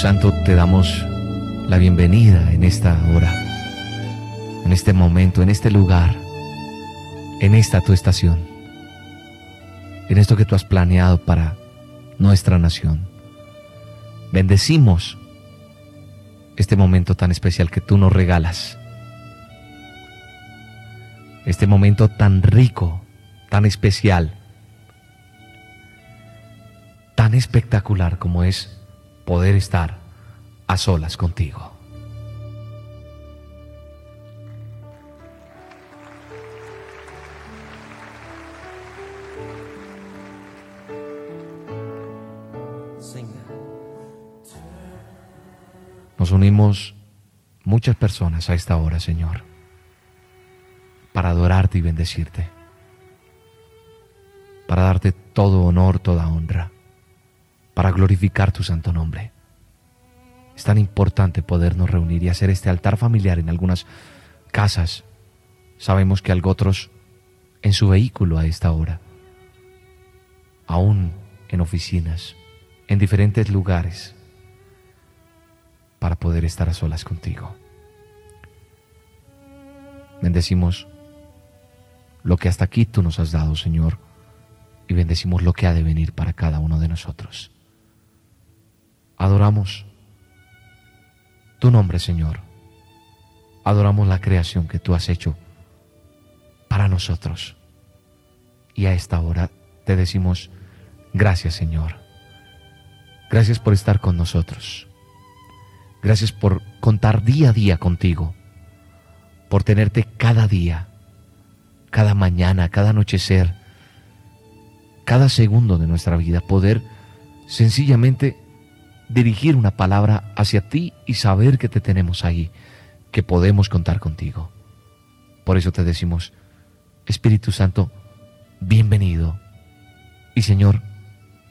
Santo, te damos la bienvenida en esta hora, en este momento, en este lugar, en esta tu estación, en esto que tú has planeado para nuestra nación. Bendecimos este momento tan especial que tú nos regalas, este momento tan rico, tan especial, tan espectacular como es poder estar a solas contigo. Nos unimos muchas personas a esta hora, Señor, para adorarte y bendecirte, para darte todo honor, toda honra para glorificar tu santo nombre. Es tan importante podernos reunir y hacer este altar familiar en algunas casas. Sabemos que algo otros en su vehículo a esta hora, aún en oficinas, en diferentes lugares, para poder estar a solas contigo. Bendecimos lo que hasta aquí tú nos has dado, Señor, y bendecimos lo que ha de venir para cada uno de nosotros. Adoramos tu nombre, Señor. Adoramos la creación que tú has hecho para nosotros. Y a esta hora te decimos, gracias, Señor. Gracias por estar con nosotros. Gracias por contar día a día contigo. Por tenerte cada día, cada mañana, cada anochecer, cada segundo de nuestra vida. Poder sencillamente dirigir una palabra hacia ti y saber que te tenemos ahí, que podemos contar contigo. Por eso te decimos, Espíritu Santo, bienvenido. Y Señor,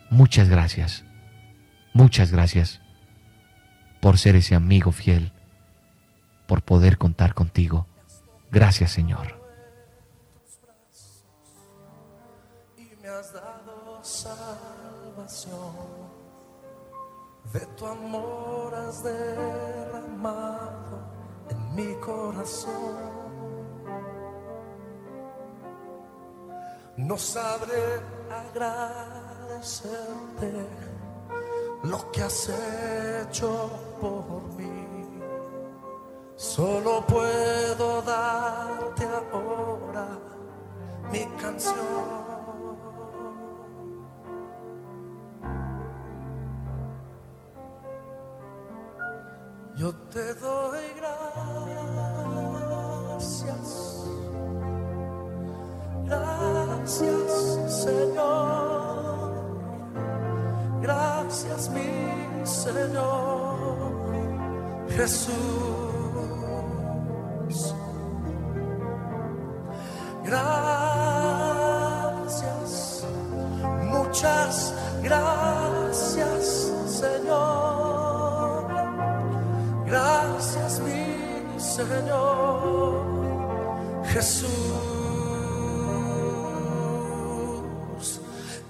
muchas gracias, muchas gracias por ser ese amigo fiel, por poder contar contigo. Gracias Señor. Y me has dado salvación de tu amor has derramado en mi corazón. No sabré agradecerte lo que has hecho por mí. Solo puedo darte ahora mi canción. Yo te doy gracias. Gracias, Señor. Gracias, mi Señor. Jesús. Señor Jesús,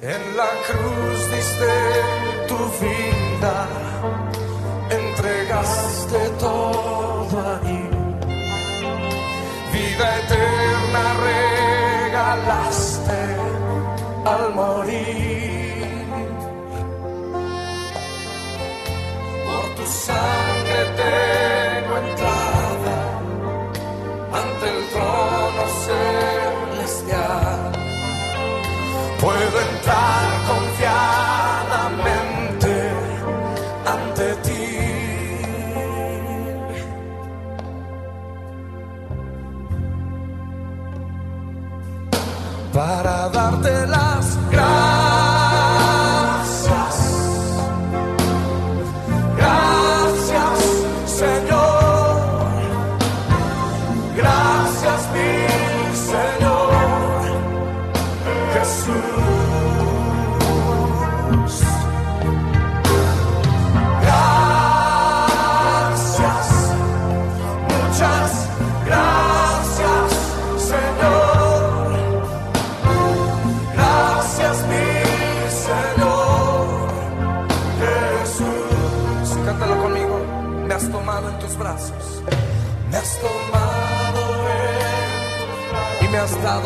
en la cruz diste tu vida, entregaste todo ahí. Vida eterna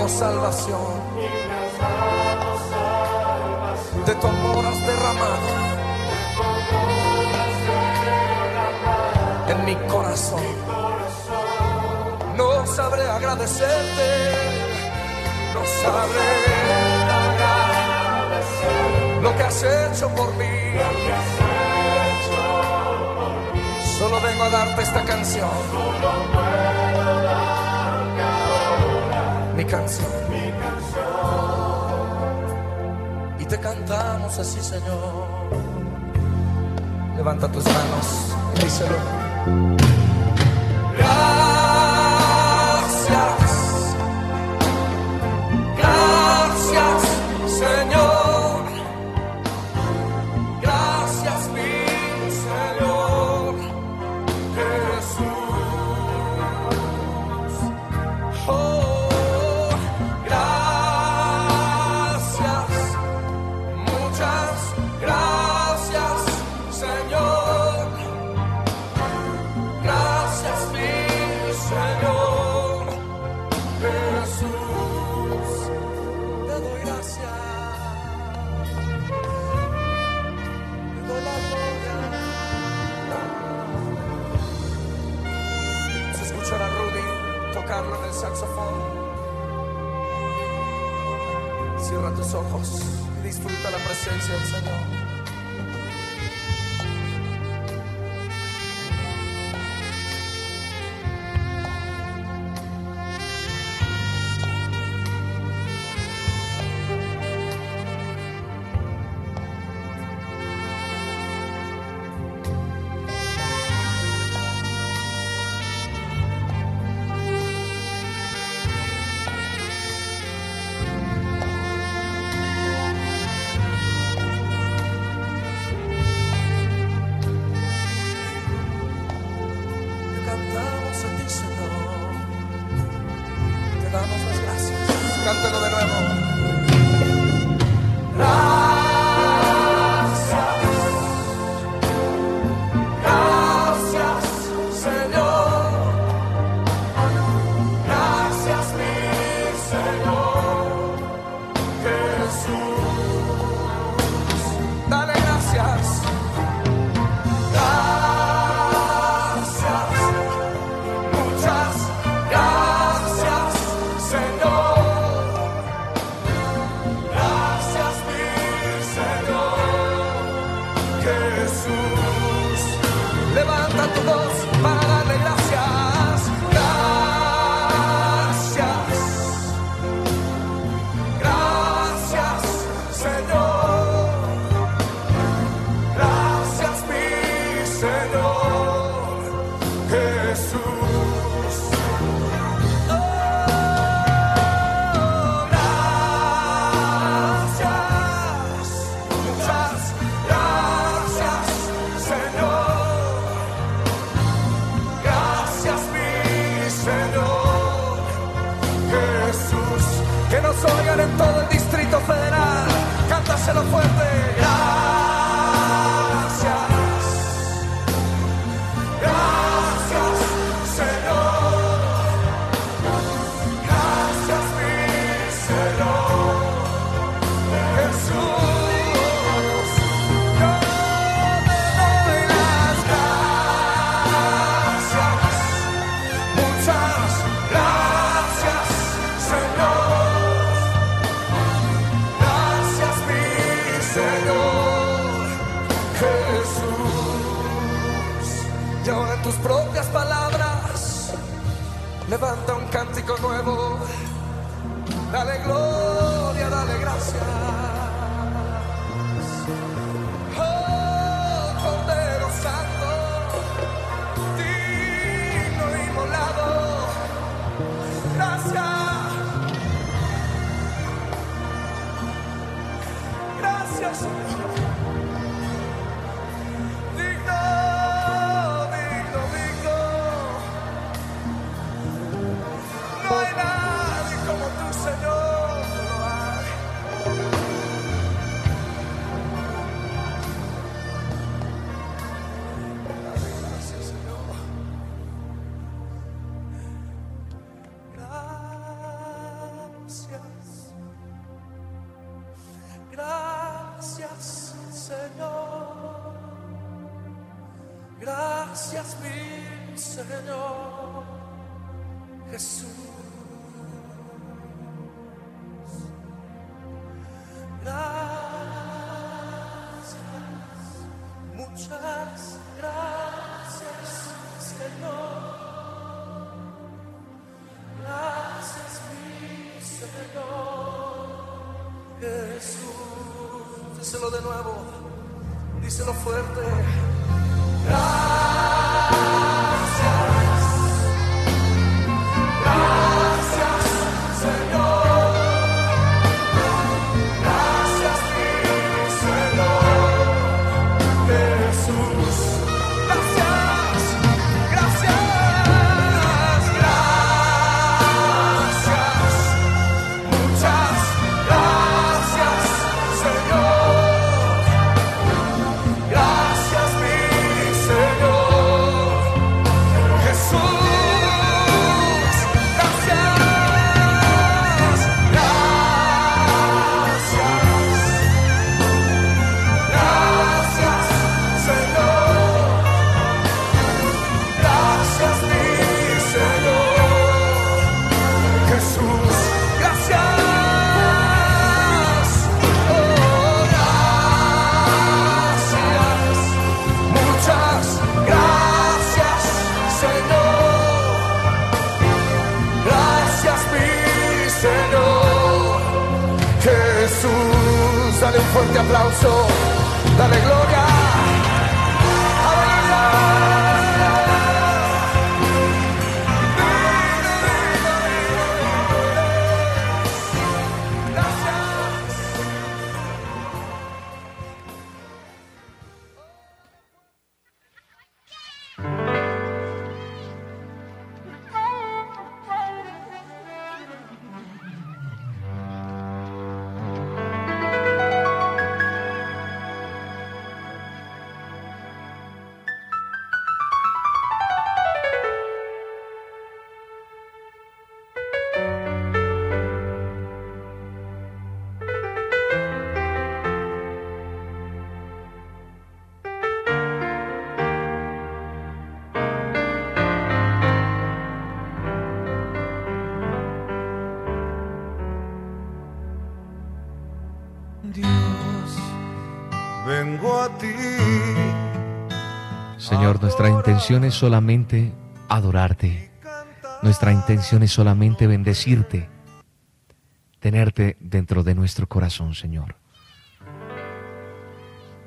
dado salvación. De tu amor has derramado en mi corazón. No sabré agradecerte, no sabré agradecer lo que has hecho por mí. Solo vengo a darte esta canción. Mi canción. Y te cantamos así, Señor. Levanta tus manos y díselo. Disfruta la presencia del devil. Tus propias palabras. Levanta un cántico nuevo. Dale gloria, dale gracias. Señor, nuestra intención es solamente adorarte. Nuestra intención es solamente bendecirte, tenerte dentro de nuestro corazón, Señor.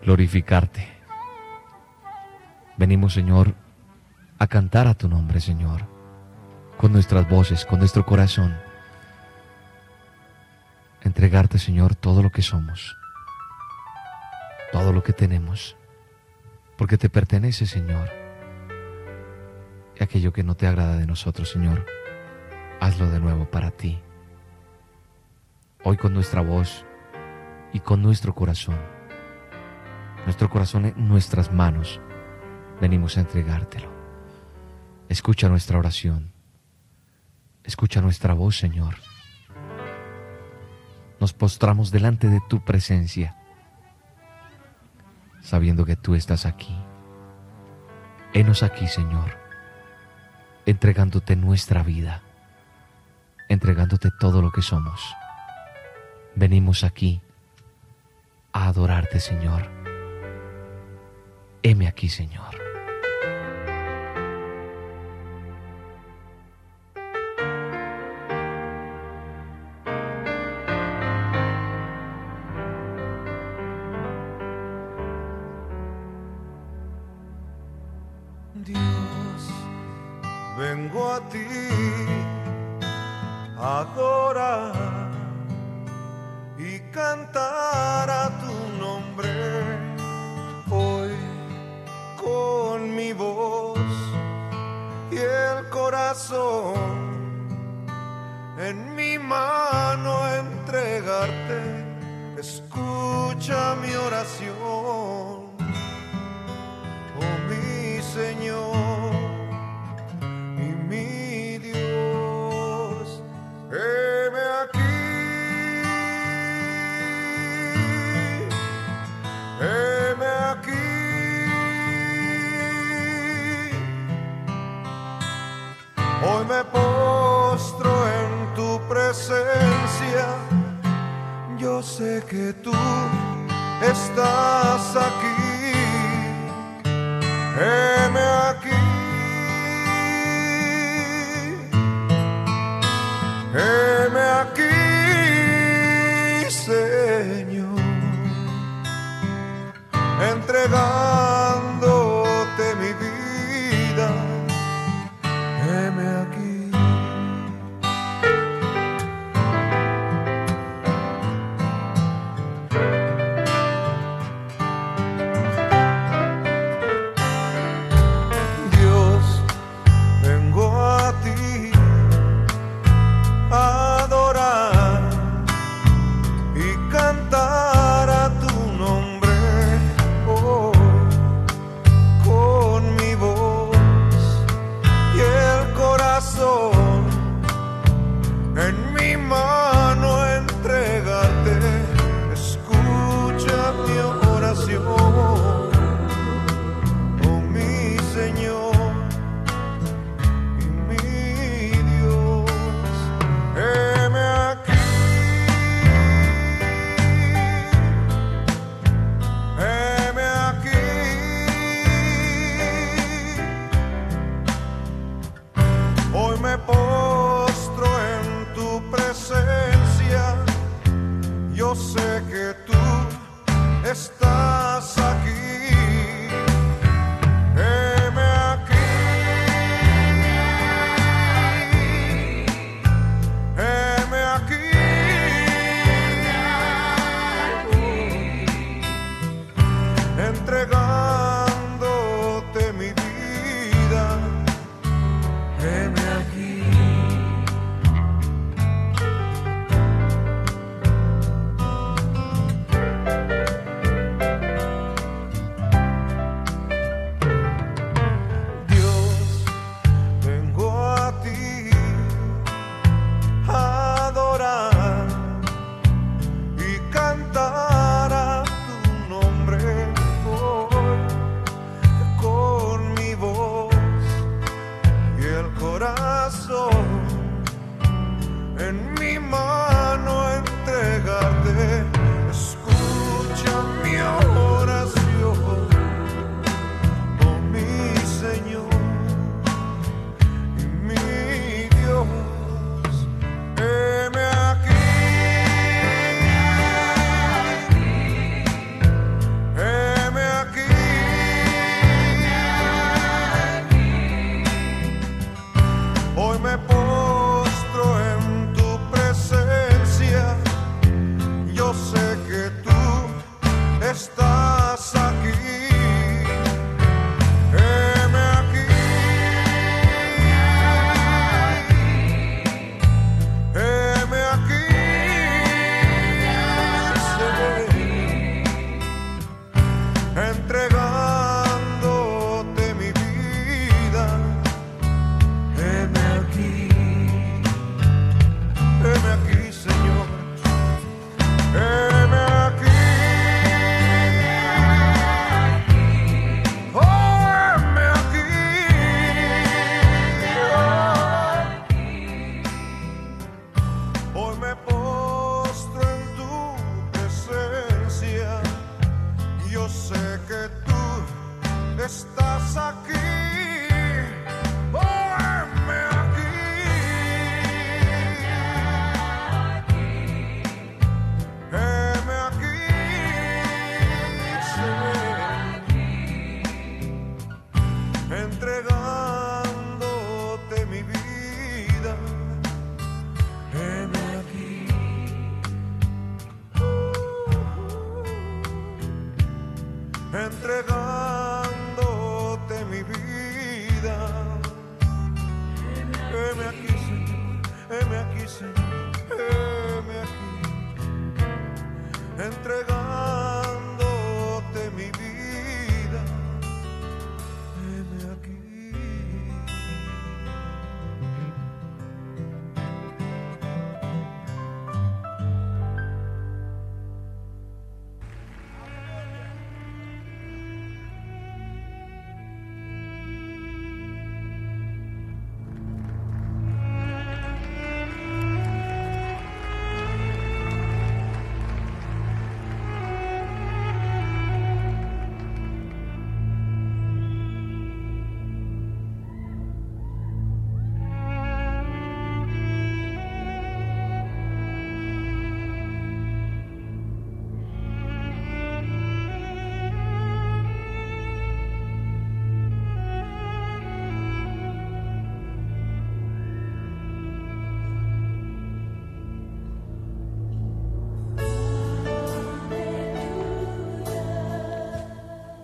Glorificarte. Venimos, Señor, a cantar a tu nombre, Señor, con nuestras voces, con nuestro corazón. Entregarte, Señor, todo lo que somos, todo lo que tenemos, porque te pertenece, Señor. Y aquello que no te agrada de nosotros, Señor, hazlo de nuevo para ti. Hoy con nuestra voz y con nuestro corazón, nuestro corazón en nuestras manos, venimos a entregártelo. Escucha nuestra oración. Escucha nuestra voz, Señor. Nos postramos delante de tu presencia, sabiendo que tú estás aquí. Henos aquí, Señor, entregándote nuestra vida, entregándote todo lo que somos. Venimos aquí a adorarte, Señor. Heme aquí, Señor. Vengo a ti a adorar y cantar a tu nombre hoy con mi voz y el corazón en mi mano entregarte. Escucha mi oración, Señor y mi Dios. Heme aquí, heme aquí. Hoy me postro en tu presencia. Yo sé que tú estás aquí. Heme aquí. Heme aquí, Señor. Entregándote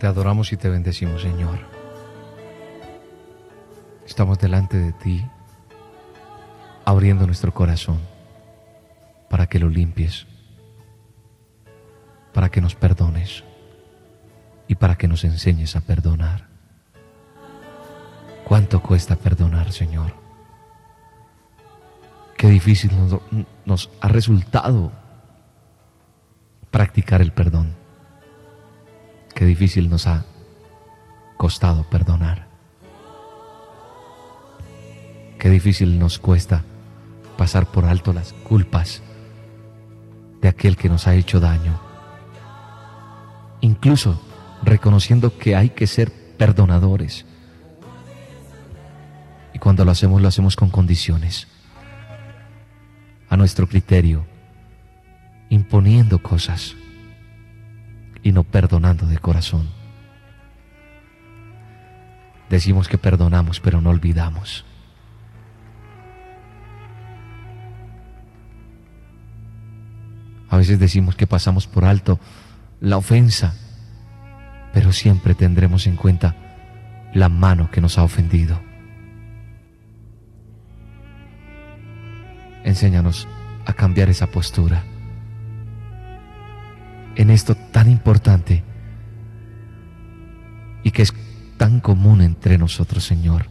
Te adoramos y te bendecimos, Señor. Estamos delante de ti, abriendo nuestro corazón para que lo limpies, para que nos perdones y para que nos enseñes a perdonar. ¿Cuánto cuesta perdonar, Señor? Qué difícil nos, nos ha resultado practicar el perdón. Qué difícil nos ha costado perdonar. Qué difícil nos cuesta pasar por alto las culpas de aquel que nos ha hecho daño. Incluso reconociendo que hay que ser perdonadores. Y cuando lo hacemos, lo hacemos con condiciones, a nuestro criterio, imponiendo cosas y no perdonando de corazón. Decimos que perdonamos, pero no olvidamos. A veces decimos que pasamos por alto la ofensa, pero siempre tendremos en cuenta la mano que nos ha ofendido. Enséñanos a cambiar esa postura en esto tan importante y que es tan común entre nosotros, Señor.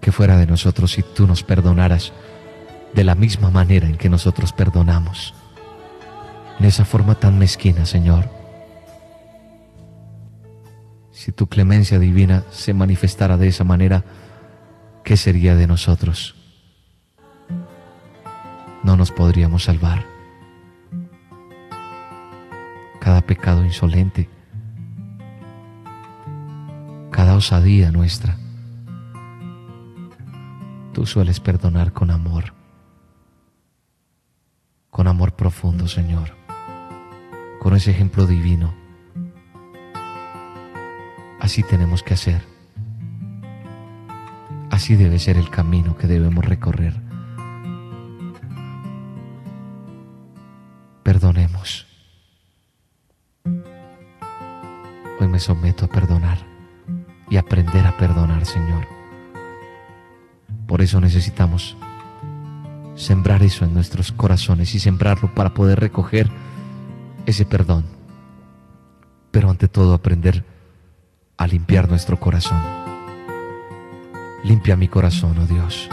Que fuera de nosotros si tú nos perdonaras de la misma manera en que nosotros perdonamos, en esa forma tan mezquina, Señor. Si tu clemencia divina se manifestara de esa manera, ¿qué sería de nosotros? No nos podríamos salvar. Cada pecado insolente, cada osadía nuestra, tú sueles perdonar con amor, con amor profundo, Señor, con ese ejemplo divino. Así tenemos que hacer. Así debe ser el camino que debemos recorrer. Me someto a perdonar y aprender a perdonar, Señor. Por eso necesitamos sembrar eso en nuestros corazones y sembrarlo para poder recoger ese perdón. Pero ante todo aprender a limpiar nuestro corazón. Limpia mi corazón, oh Dios,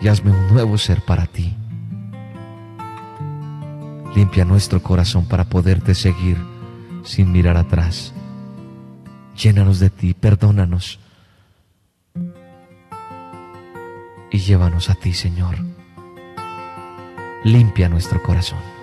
y hazme un nuevo ser para ti. Limpia nuestro corazón para poderte seguir sin mirar atrás. Llénanos de ti, perdónanos. Y llévanos a ti, Señor. Limpia nuestro corazón.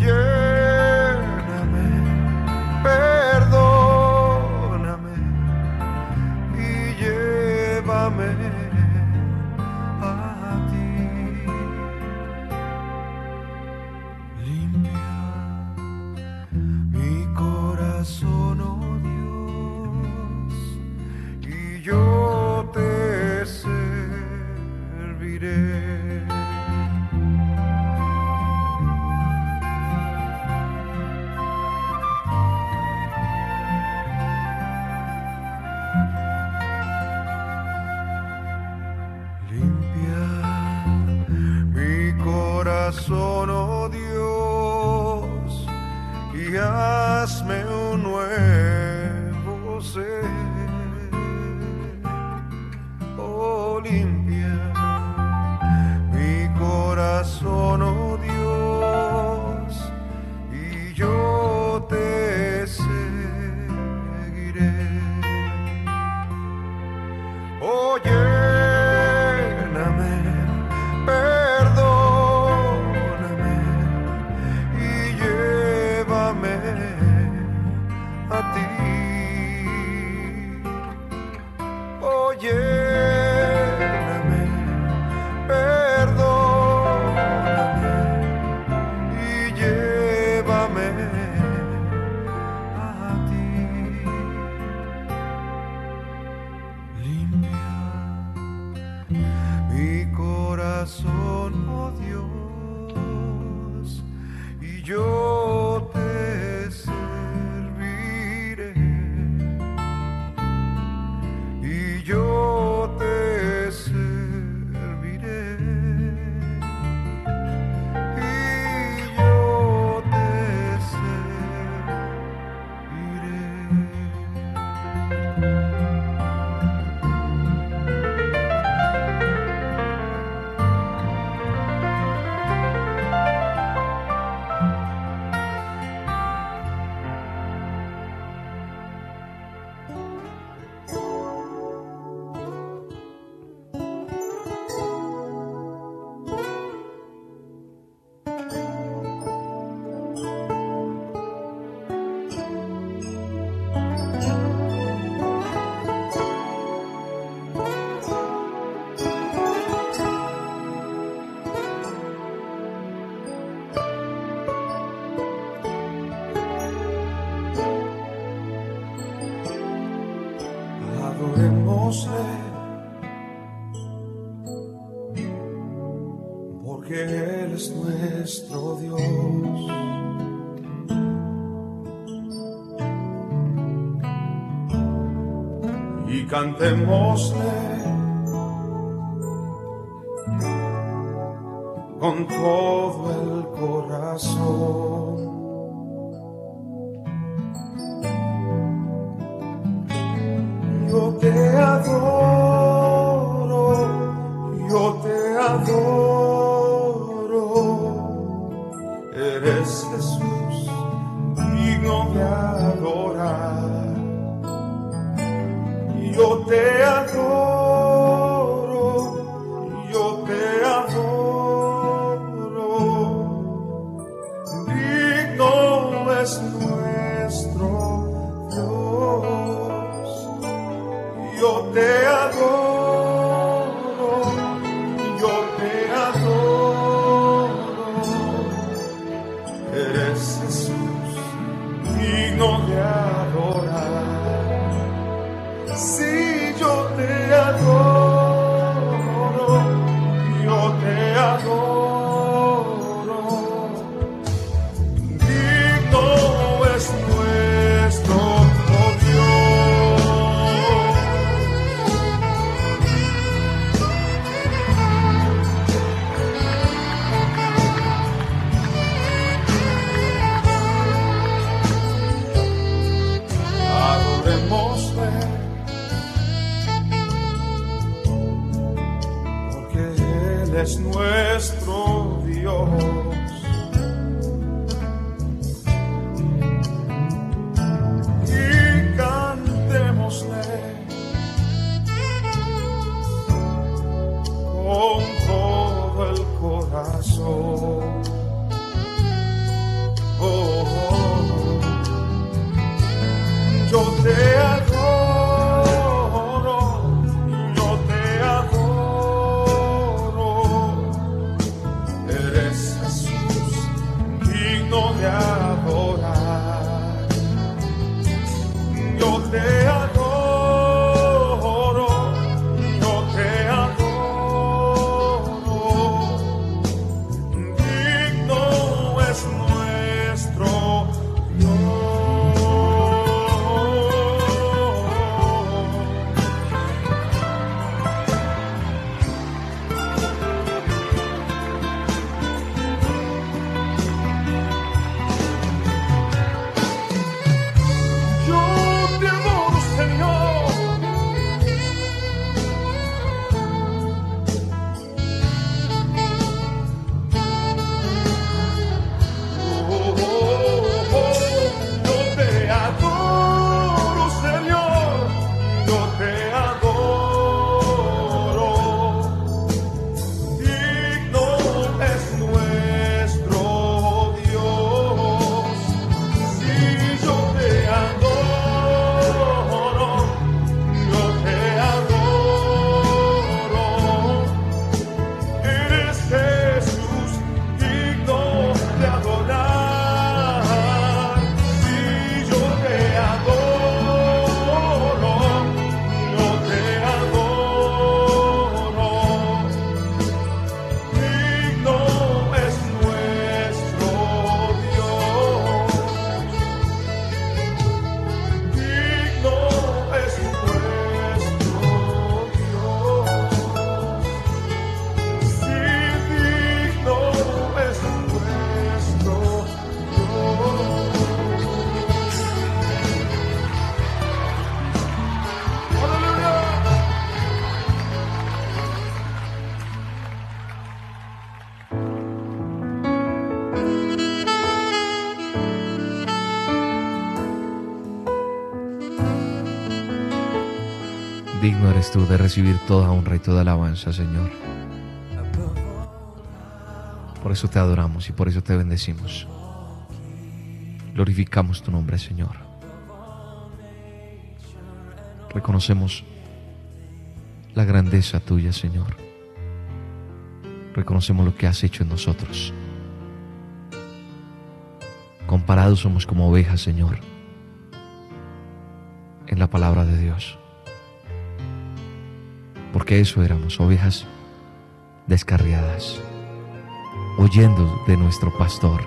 yeah. cantémosle con todo el corazón. Yo te adoro, yo te adoro, eres Jesús digno de adorar. yo te amo. no de Tú de recibir toda honra y toda alabanza, Señor. Por eso te adoramos y por eso te bendecimos. Glorificamos tu nombre, Señor. Reconocemos la grandeza tuya, Señor. Reconocemos lo que has hecho en nosotros. Comparados somos como ovejas, Señor, en la palabra de Dios. Porque eso éramos, ovejas descarriadas, oyendo de nuestro pastor.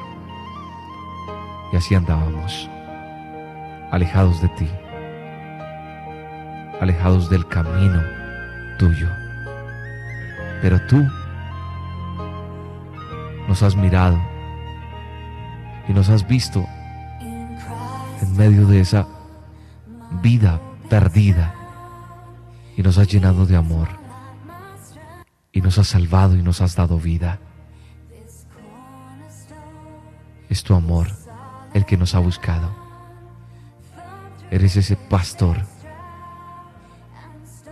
Y así andábamos, alejados de ti, alejados del camino tuyo. Pero tú nos has mirado y nos has visto en medio de esa vida perdida y nos has llenado de amor y nos has salvado y nos has dado vida. Es tu amor el que nos ha buscado. Eres ese pastor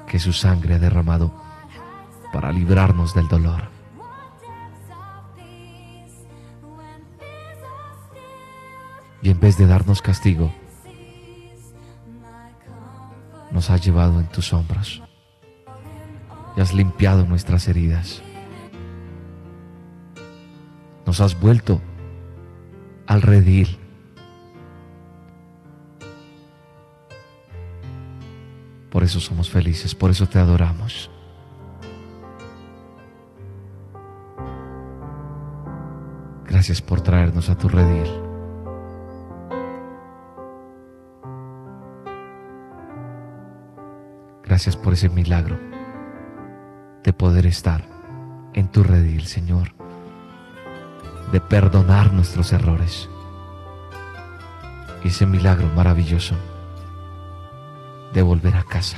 que su sangre ha derramado para librarnos del dolor. Y en vez de darnos castigo, nos has llevado en tus hombros y has limpiado nuestras heridas. Nos has vuelto al redil. Por eso somos felices, por eso te adoramos. Gracias por traernos a tu redil. Gracias por ese milagro de poder estar en tu redil, Señor, de perdonar nuestros errores. Ese milagro maravilloso de volver a casa.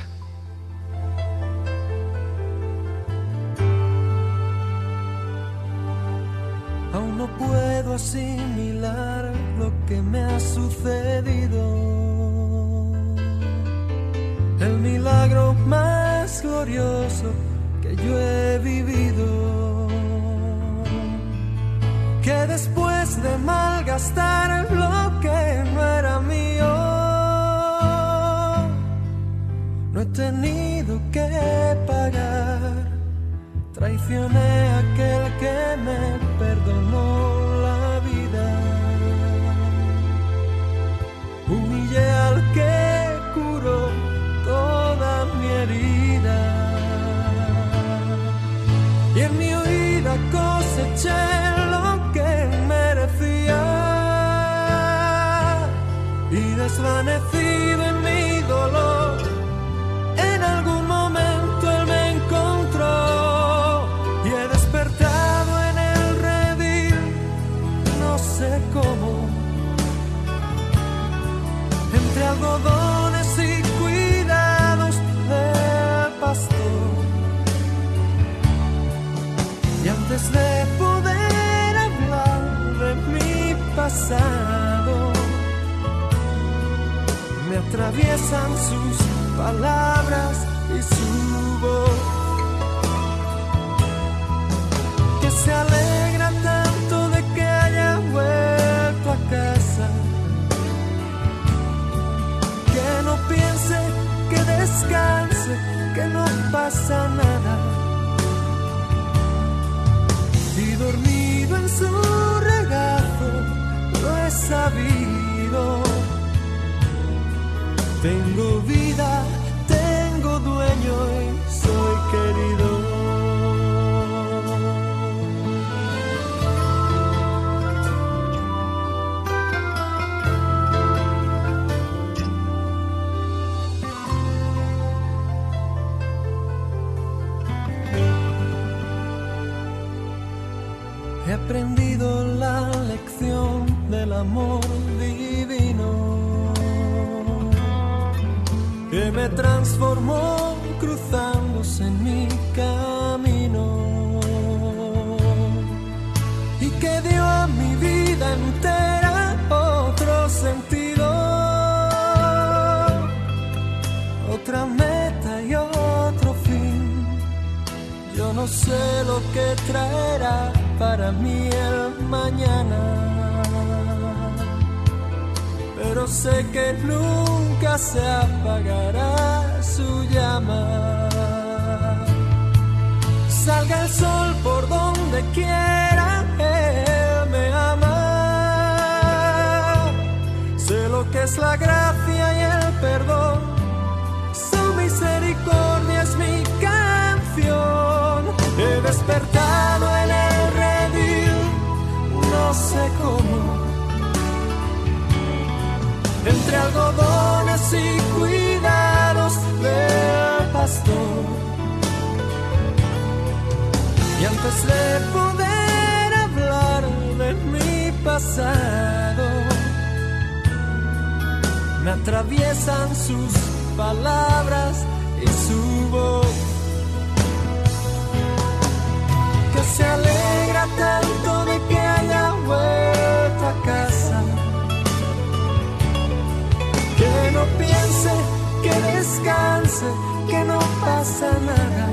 Desvanecido en mi dolor, en algún momento él me encontró. Y he despertado en el redil, no sé cómo. Entre algodones y cuidados del pastor. Y antes de poder hablar de mi pasado, atraviesan sus palabras y su voz. Que se alegra tanto de que haya vuelto a casa. Que no piense, que descanse, que no pasa nada y dormido en su regazo lo he sabido. Tengo vida, tengo dueño transformó cruzándose en mi camino y que dio a mi vida entera otro sentido, otra meta y otro fin. Yo no sé lo que traerá para mí el mañana. Pero sé que nunca se apagará su llama. Salga el sol por donde quiera, Él me ama. Sé lo que es la gracia y el perdón. Su misericordia es mi canción. He despertado en el redil, no sé cómo. Entre algodones y cuidados Y antes de poder hablar de mi pasado, me atraviesan sus palabras y su voz. Que se alegra tanto de que haya vuelto a casa. Que no piense, que descanse, que no pasa nada.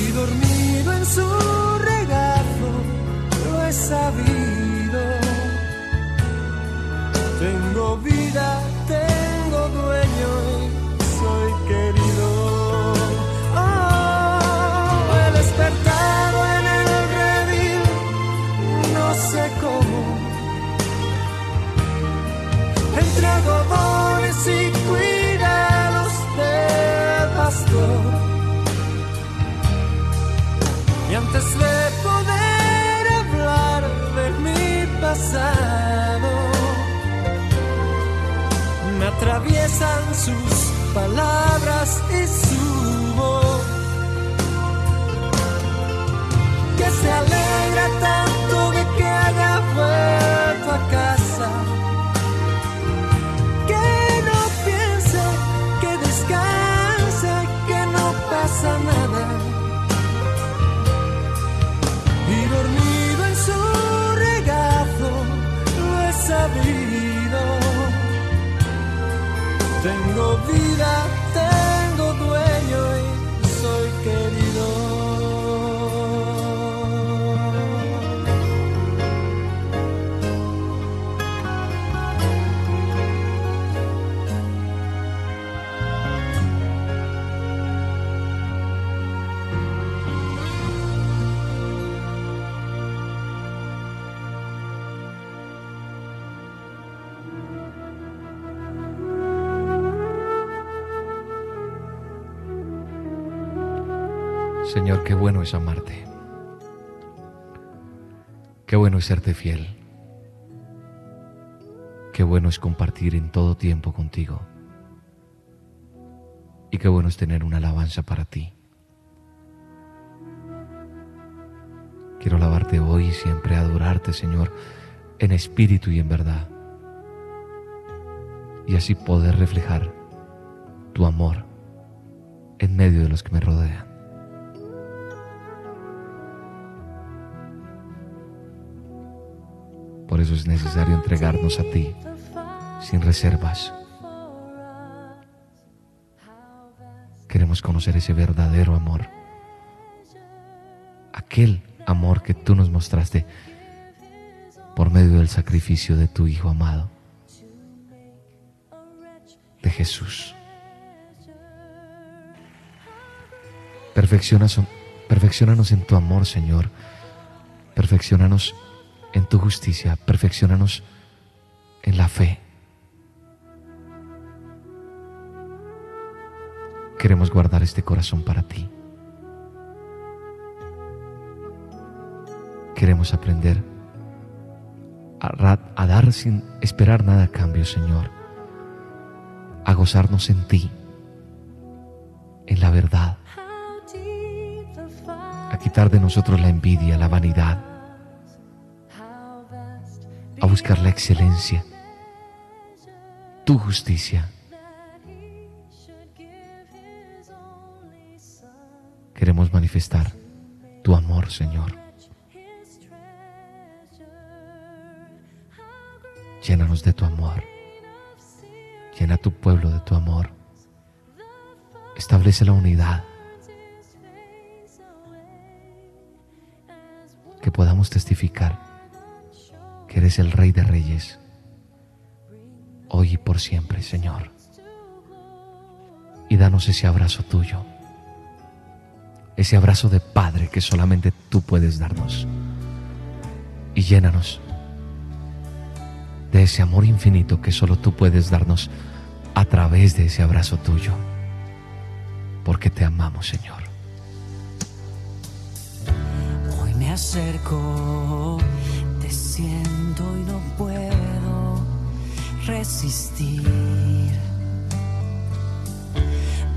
Y dormido en su regazo, lo he sabido. Tengo vida, tengo dueño y soy querido. Oh, he despertado en el redil, no sé cómo. Entre antes de poder hablar de mi pasado, me atraviesan sus palabras y su voz. Que se alegra tanto de que haya vuelto a Vida, bueno es amarte. Qué bueno es serte fiel. Qué bueno es compartir en todo tiempo contigo. Y qué bueno es tener una alabanza para ti. Quiero alabarte hoy y siempre adorarte, Señor, en espíritu y en verdad. Y así poder reflejar tu amor en medio de los que me rodean. Por eso es necesario entregarnos a ti sin reservas. Queremos conocer ese verdadero amor. Aquel amor que tú nos mostraste por medio del sacrificio de tu Hijo amado, de Jesús. Perfeccionanos, perfeccionanos en tu amor, Señor. Perfeccionanos en tu justicia, perfeccionanos en la fe. Queremos guardar este corazón para ti. Queremos aprender a, dar sin esperar nada a cambio, Señor. A gozarnos en ti, en la verdad. A quitar de nosotros la envidia, la vanidad a buscar la excelencia, tu justicia. Queremos manifestar tu amor, Señor. Llénanos de tu amor. Llena tu pueblo de tu amor. Establece la unidad. Que podamos testificar que eres el Rey de Reyes, hoy y por siempre, Señor. Y danos ese abrazo tuyo, ese abrazo de Padre que solamente tú puedes darnos. Y llénanos de ese amor infinito que solo tú puedes darnos a través de ese abrazo tuyo, porque te amamos, Señor. Hoy me acerco, siento y no puedo resistir.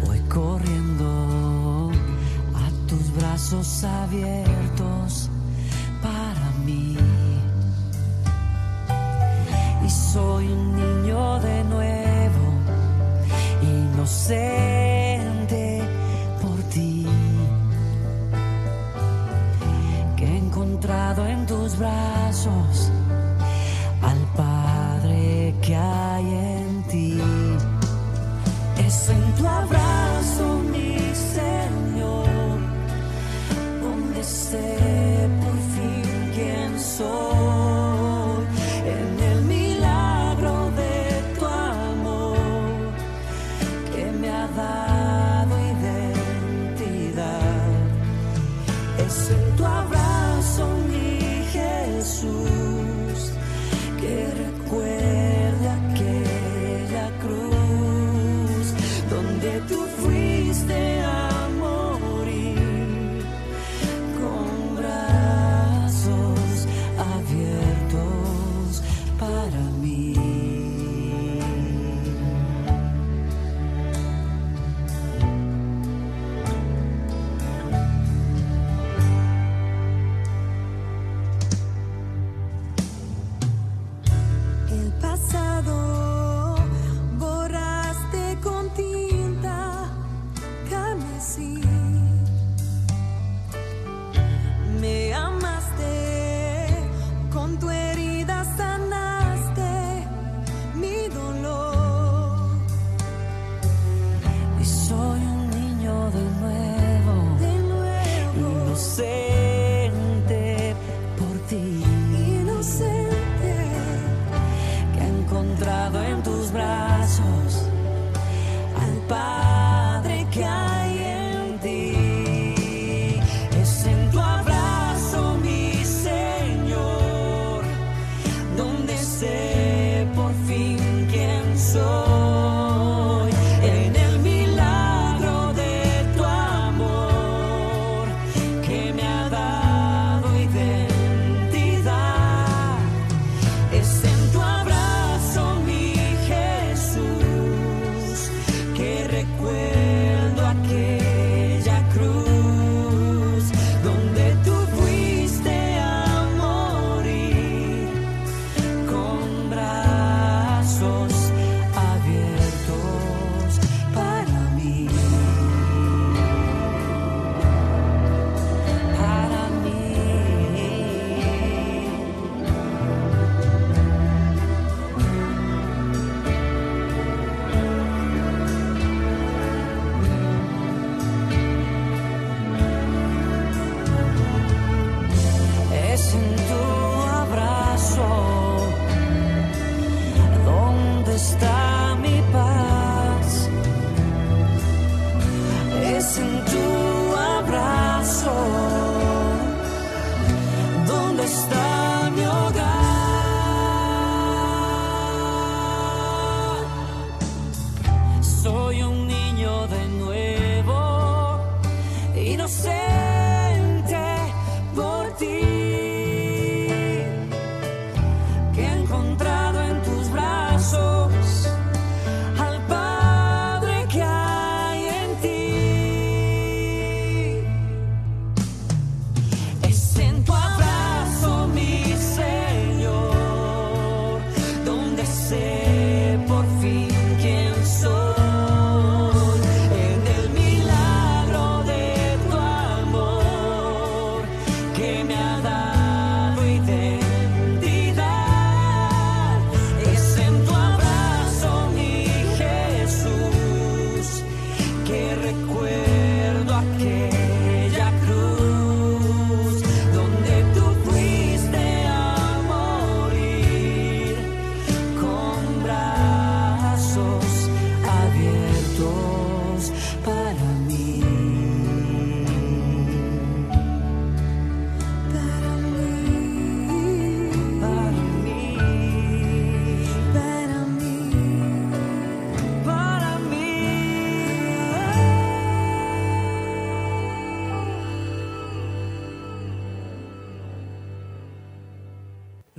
Voy corriendo a tus brazos abiertos para mí. Y soy un niño de nuevo, inocente al Padre que hay en ti. Es en tu abrazo, mi Señor, donde sé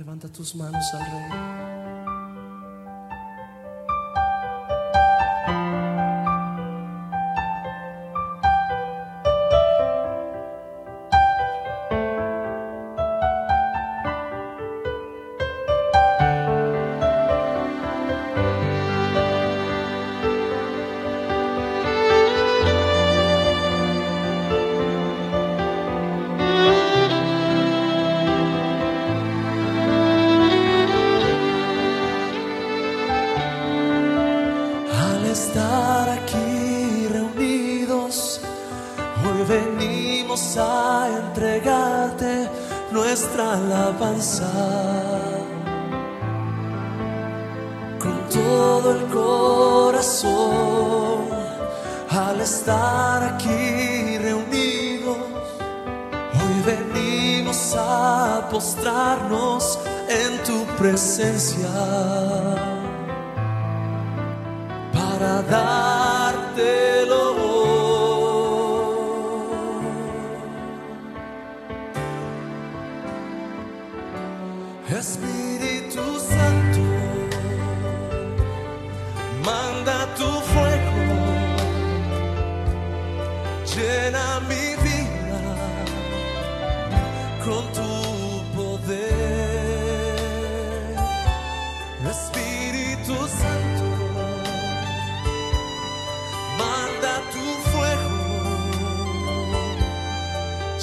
Levanta tus manos al rey. 家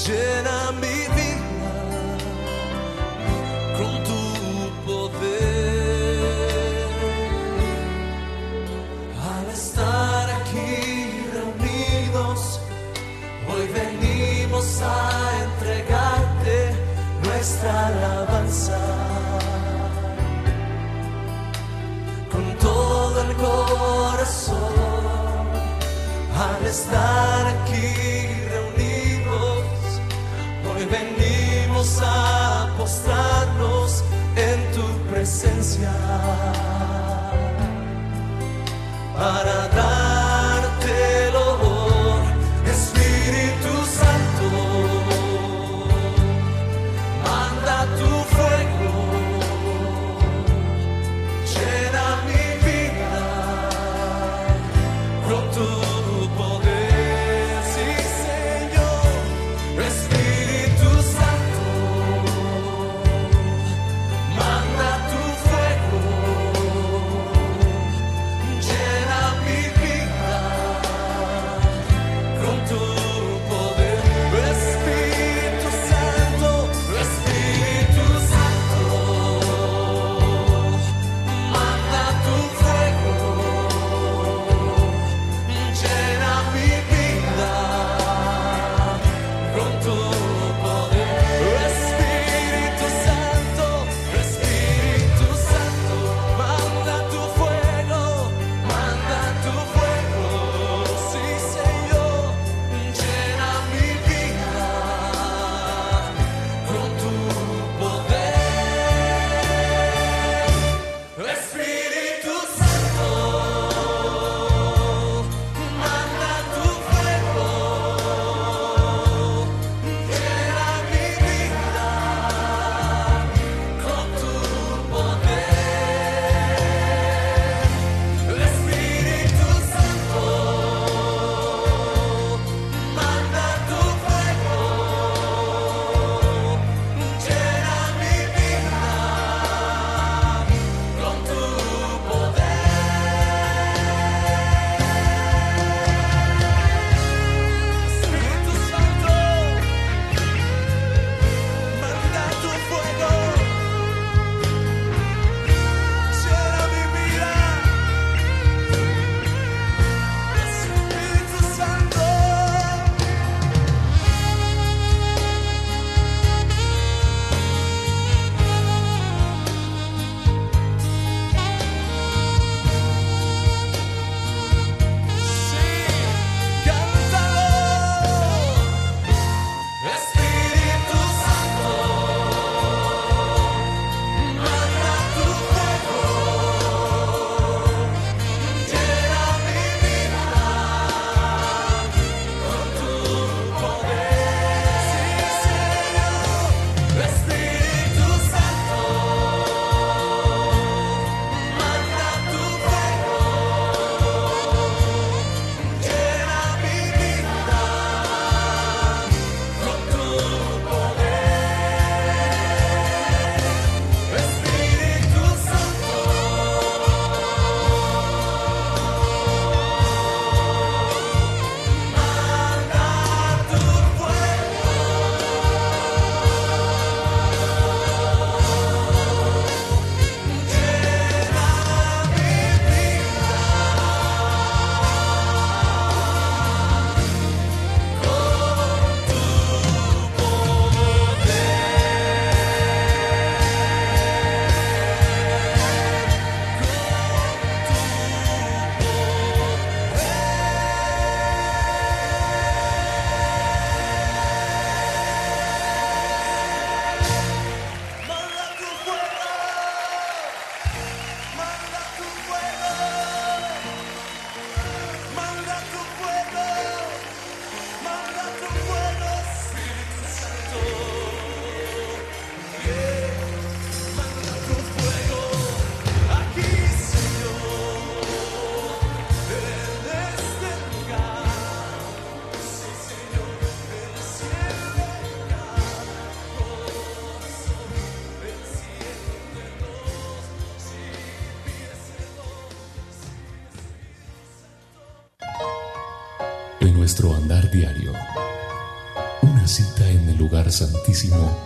llena mi vida con tu poder. Al estar aquí reunidos, hoy venimos a entregarte nuestra alabanza. Con todo el corazón, al estar aquí diario. Una cita en el lugar santísimo